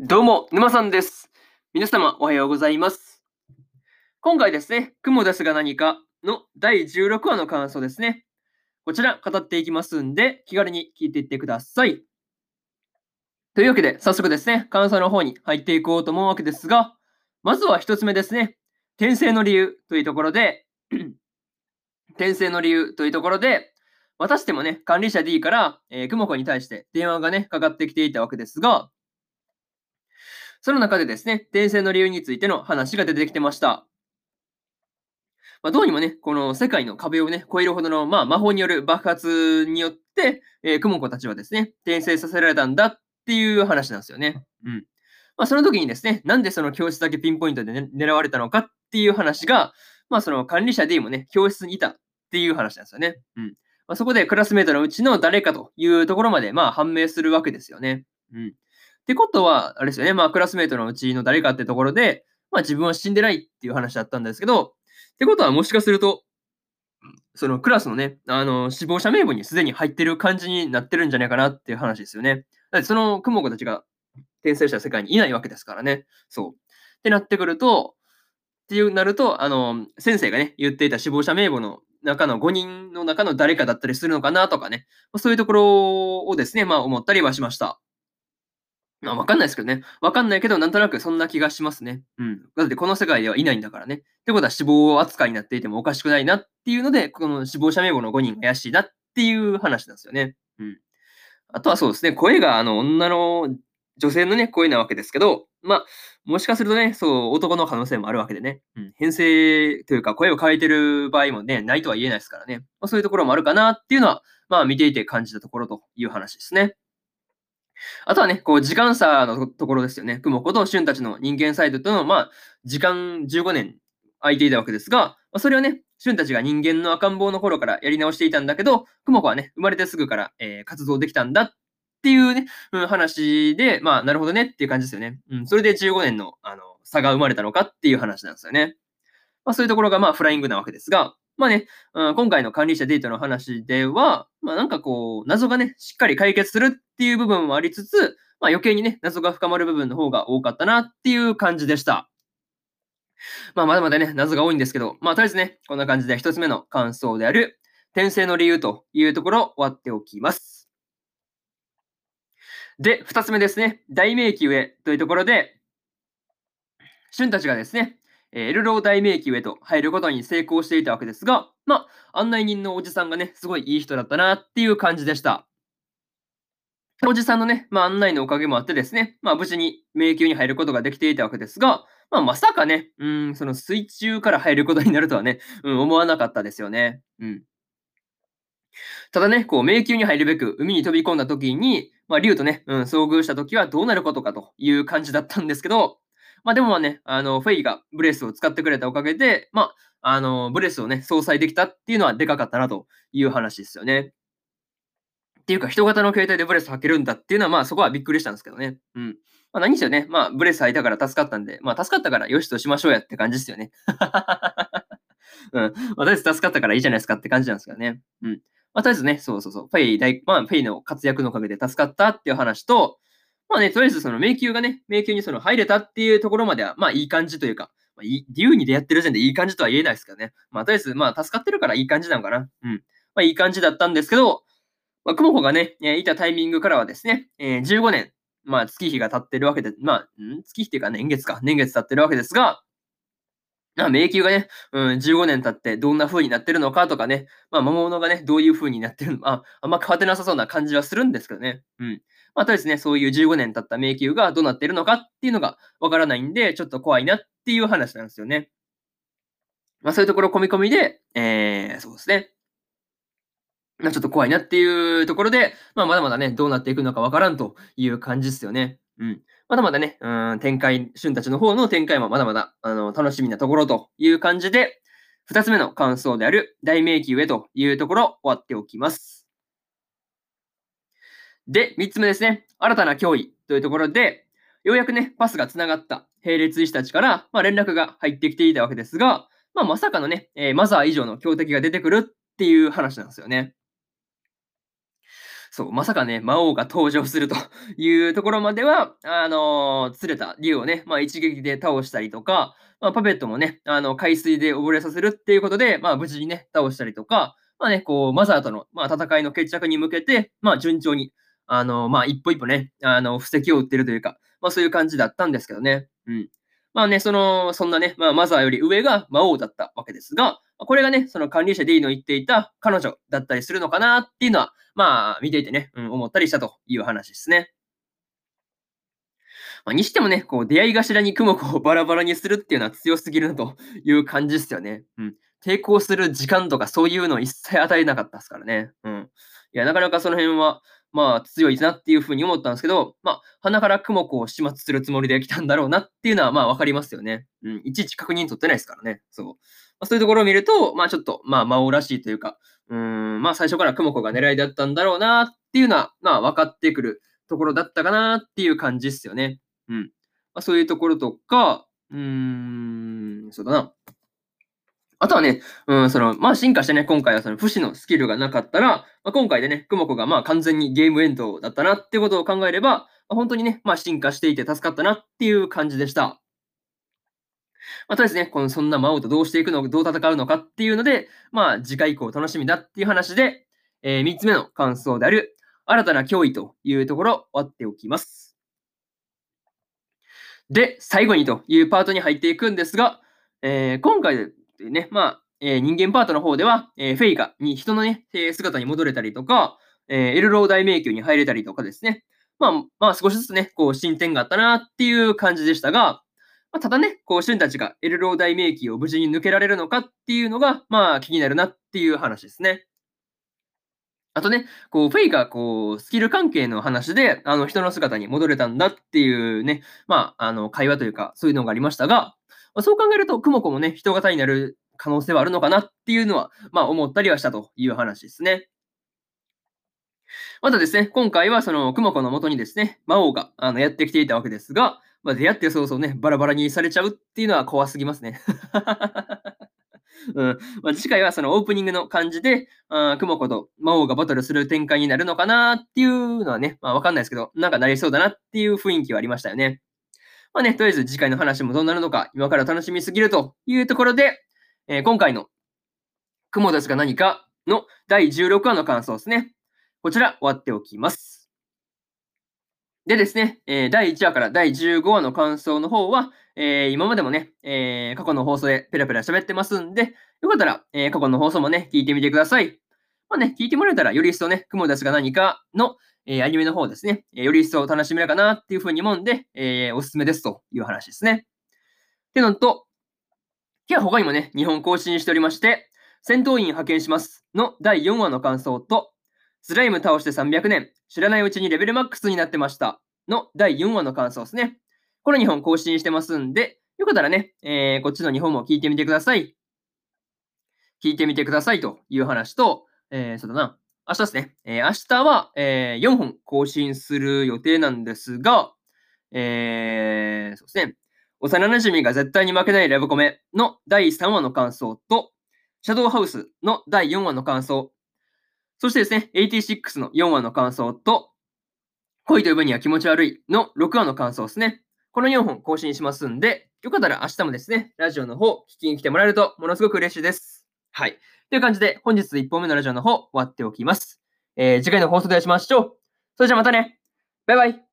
どうも、沼さんです。皆様、おはようございます。今回ですね、雲ですが何かの第16話の感想ですね。こちら、語っていきますんで、気軽に聞いていってください。というわけで、早速ですね、感想の方に入っていこうと思うわけですが、まずは一つ目ですね、転生の理由というところで、転生の理由というところで、またしてもね、管理者 D から、えー、雲子に対して電話がね、かかってきていたわけですが、その中でですね、転生の理由についての話が出てきてました。まあ、どうにもね、この世界の壁をね、越えるほどの、まあ、魔法による爆発によって、えー、雲子たちはですね、転生させられたんだっていう話なんですよね。うん。まあ、その時にですね、なんでその教室だけピンポイントで、ね、狙われたのかっていう話が、まあ、その管理者 D もね、教室にいたっていう話なんですよね。うん。まあ、そこでクラスメートのうちの誰かというところまで、まあ、判明するわけですよね。うん。ってことは、あれですよね、まあ、クラスメートのうちの誰かってところで、まあ、自分は死んでないっていう話だったんですけど、ってことは、もしかすると、そのクラスのね、あの、死亡者名簿にすでに入ってる感じになってるんじゃないかなっていう話ですよね。だってその雲子たちが転生した世界にいないわけですからね。そう。ってなってくると、っていうなると、あの、先生がね、言っていた死亡者名簿の中の5人の中の誰かだったりするのかなとかね、そういうところをですね、まあ思ったりはしました。まあ、わかんないですけどね。わかんないけど、なんとなくそんな気がしますね。うん。だってこの世界ではいないんだからね。ってことは死亡扱いになっていてもおかしくないなっていうので、この死亡者名簿の5人怪しいなっていう話なんですよね。うん。あとはそうですね、声があの女の女性のね、声なわけですけど、まあ、もしかするとね、そう、男の可能性もあるわけでね。うん。編成というか声を変えてる場合もね、ないとは言えないですからね。まあ、そういうところもあるかなっていうのは、まあ見ていて感じたところという話ですね。あとはね、こう、時間差のところですよね。雲子と俊たちの人間サイドとの、まあ、時間15年空いていたわけですが、まあ、それをね、俊たちが人間の赤ん坊の頃からやり直していたんだけど、雲子はね、生まれてすぐから、えー、活動できたんだっていうね、うん、話で、まあ、なるほどねっていう感じですよね。うん、それで15年の、あの、差が生まれたのかっていう話なんですよね。まあ、そういうところが、まあ、フライングなわけですが、まあね、うん、今回の管理者デートの話では、まあなんかこう、謎がね、しっかり解決するっていう部分もありつつ、まあ余計にね、謎が深まる部分の方が多かったなっていう感じでした。まあまだまだね、謎が多いんですけど、まあとりあえずね、こんな感じで一つ目の感想である、転生の理由というところを終わっておきます。で、二つ目ですね、大迷宮へというところで、俊たちがですね、えエルロー大迷宮へと入ることに成功していたわけですが、まあ、案内人のおじさんがね、すごいいい人だったなっていう感じでした。おじさんのね、まあ、案内のおかげもあってですね、まあ、無事に迷宮に入ることができていたわけですが、まあ、まさかね、うん、その水中から入ることになるとはね、うん、思わなかったですよね。うん。ただね、こう、迷宮に入るべく海に飛び込んだ時に、まあ、竜とね、うん、遭遇した時はどうなることかという感じだったんですけど、まあでもね、あの、フェイがブレスを使ってくれたおかげで、まあ、あの、ブレスをね、相殺できたっていうのはでかかったなという話ですよね。っていうか、人型の携帯でブレス履けるんだっていうのは、まあそこはびっくりしたんですけどね。うん。まあ何しろね、まあブレス履いたから助かったんで、まあ助かったからよしとしましょうやって感じですよね。うん。まあとりあえず助かったからいいじゃないですかって感じなんですけどね。うん。まあとりあえずね、そうそうそう、フェイ大、まあフェイの活躍のおかげで助かったっていう話と、まあね、とりあえずその迷宮がね、迷宮にその入れたっていうところまでは、まあいい感じというか、まあ、竜に出会ってる時点でいい感じとは言えないですけどね。まあとりあえず、まあ助かってるからいい感じなのかな。うん。まあいい感じだったんですけど、まあ、雲子がね、いたタイミングからはですね、えー、15年、まあ月日が経ってるわけで、まあ、ん？月日っていうか年月か、年月経ってるわけですが、あ、迷宮がね、うん、15年経ってどんな風になってるのかとかね、まあ、魔物がね、どういう風になってるのか、あんま変わってなさそうな感じはするんですけどね。うん。まあ、とりあえずね、そういう15年経った迷宮がどうなってるのかっていうのがわからないんで、ちょっと怖いなっていう話なんですよね。まあ、そういうところ込み込みで、えー、そうですね。まあ、ちょっと怖いなっていうところで、まあ、まだまだね、どうなっていくのかわからんという感じですよね。うん。まだまだね、うん、展開、旬たちの方の展開もまだまだ、あの、楽しみなところという感じで、二つ目の感想である大迷宮へというところ終わっておきます。で、三つ目ですね。新たな脅威というところで、ようやくね、パスが繋がった並列医師たちから、まあ、連絡が入ってきていたわけですが、まあ、まさかのね、えー、マザー以上の強敵が出てくるっていう話なんですよね。そう、まさかね、魔王が登場すると いうところまでは、あの、釣れた竜をね、まあ、一撃で倒したりとか、まあ、パペットもね、あの、海水で溺れさせるっていうことで、まあ、無事にね、倒したりとか、まあね、こう、マザーとの、まあ、戦いの決着に向けて、まあ、順調に、あの、まあ、一歩一歩ね、あの、布石を打ってるというか、まあ、そういう感じだったんですけどね。うん。まあね、その、そんなね、まあ、マザーより上が魔王だったわけですが、これがね、その管理者 D の言っていた彼女だったりするのかなっていうのは、まあ、見ていてね、うん、思ったりしたという話ですね。まあ、にしてもね、こう、出会い頭に雲子をバラバラにするっていうのは強すぎるなという感じですよね。うん。抵抗する時間とかそういうのを一切与えなかったですからね。うん。いや、なかなかその辺は、まあ、強いなっていうふうに思ったんですけど、まあ、鼻から雲子を始末するつもりで来たんだろうなっていうのは、まあ、わかりますよね。うん。いちいち確認取ってないですからね。そう。まあ、そういうところを見ると、まあ、ちょっと、まあ、魔王らしいというか、うん、まあ、最初から雲子が狙いだったんだろうなっていうのは、まあ、分かってくるところだったかなっていう感じですよね。うん。まあ、そういうところとか、うーん、そうだな。あとはね、うん、その、まあ、進化してね、今回はその、不死のスキルがなかったら、まあ、今回でね、クモコがまあ、完全にゲームエンドだったなってことを考えれば、ま、本当にね、まあ、進化していて助かったなっていう感じでした。まあ、とりあえずね、このそんな魔王とどうしていくのか、どう戦うのかっていうので、まあ、次回以降楽しみだっていう話で、えー、3つ目の感想である、新たな脅威というところ終わっておきます。で、最後にというパートに入っていくんですが、えー、今回でね、まあ、えー、人間パートの方では、えー、フェイが人のね、姿に戻れたりとか、え、エルロー大迷宮に入れたりとかですね。まあ、まあ、少しずつね、こう、進展があったなっていう感じでしたが、まあ、ただね、こう、シュンたちがエルロー大迷宮を無事に抜けられるのかっていうのが、まあ、気になるなっていう話ですね。あとね、こう、フェイが、こう、スキル関係の話で、あの、人の姿に戻れたんだっていうね、まあ、あの、会話というか、そういうのがありましたが、まあ、そう考えると、クモコもね、人型になる可能性はあるのかなっていうのは、まあ、思ったりはしたという話ですね。またですね、今回はその、クモコのもとにですね、魔王があのやってきていたわけですが、まあ、出会って早々ね、バラバラにされちゃうっていうのは怖すぎますね。うんまあ、次回はそのオープニングの感じで、クモコと魔王がバトルする展開になるのかなっていうのはね、まあ、わかんないですけど、なんかなりそうだなっていう雰囲気はありましたよね。まあね、とりあえず次回の話もどうなるのか、今から楽しみすぎるというところで、えー、今回の雲ですが何かの第16話の感想ですね。こちら終わっておきます。でですね、え、第1話から第15話の感想の方は、え、今までもね、え過去の放送でペラペラ喋ってますんで、よかったら、え過去の放送もね、聞いてみてください。まあね、聞いてもらえたら、より一層ね、雲ですが何かの、えアニメの方ですね、えより一層楽しめるかなっていうふうに思うんで、えおすすめですという話ですね。ってのと、今日は他にもね、日本更新しておりまして、戦闘員派遣しますの第4話の感想と、スライム倒して300年、知らないうちにレベルマックスになってましたの第4話の感想ですね。この2本更新してますんで、よかったらね、えー、こっちの2本も聞いてみてください。聞いてみてくださいという話と、えー、そうだな。明日ですね。えー、明日は、えー、4本更新する予定なんですが、えー、そうですね。幼馴染が絶対に負けないラブコメの第3話の感想と、シャドウハウスの第4話の感想、そしてですね、86の4話の感想と、恋と呼ぶには気持ち悪いの6話の感想ですね。この4本更新しますんで、よかったら明日もですね、ラジオの方聞きに来てもらえるとものすごく嬉しいです。はい。という感じで、本日1本目のラジオの方終わっておきます。えー、次回の放送でお会いしましょう。それじゃあまたね。バイバイ。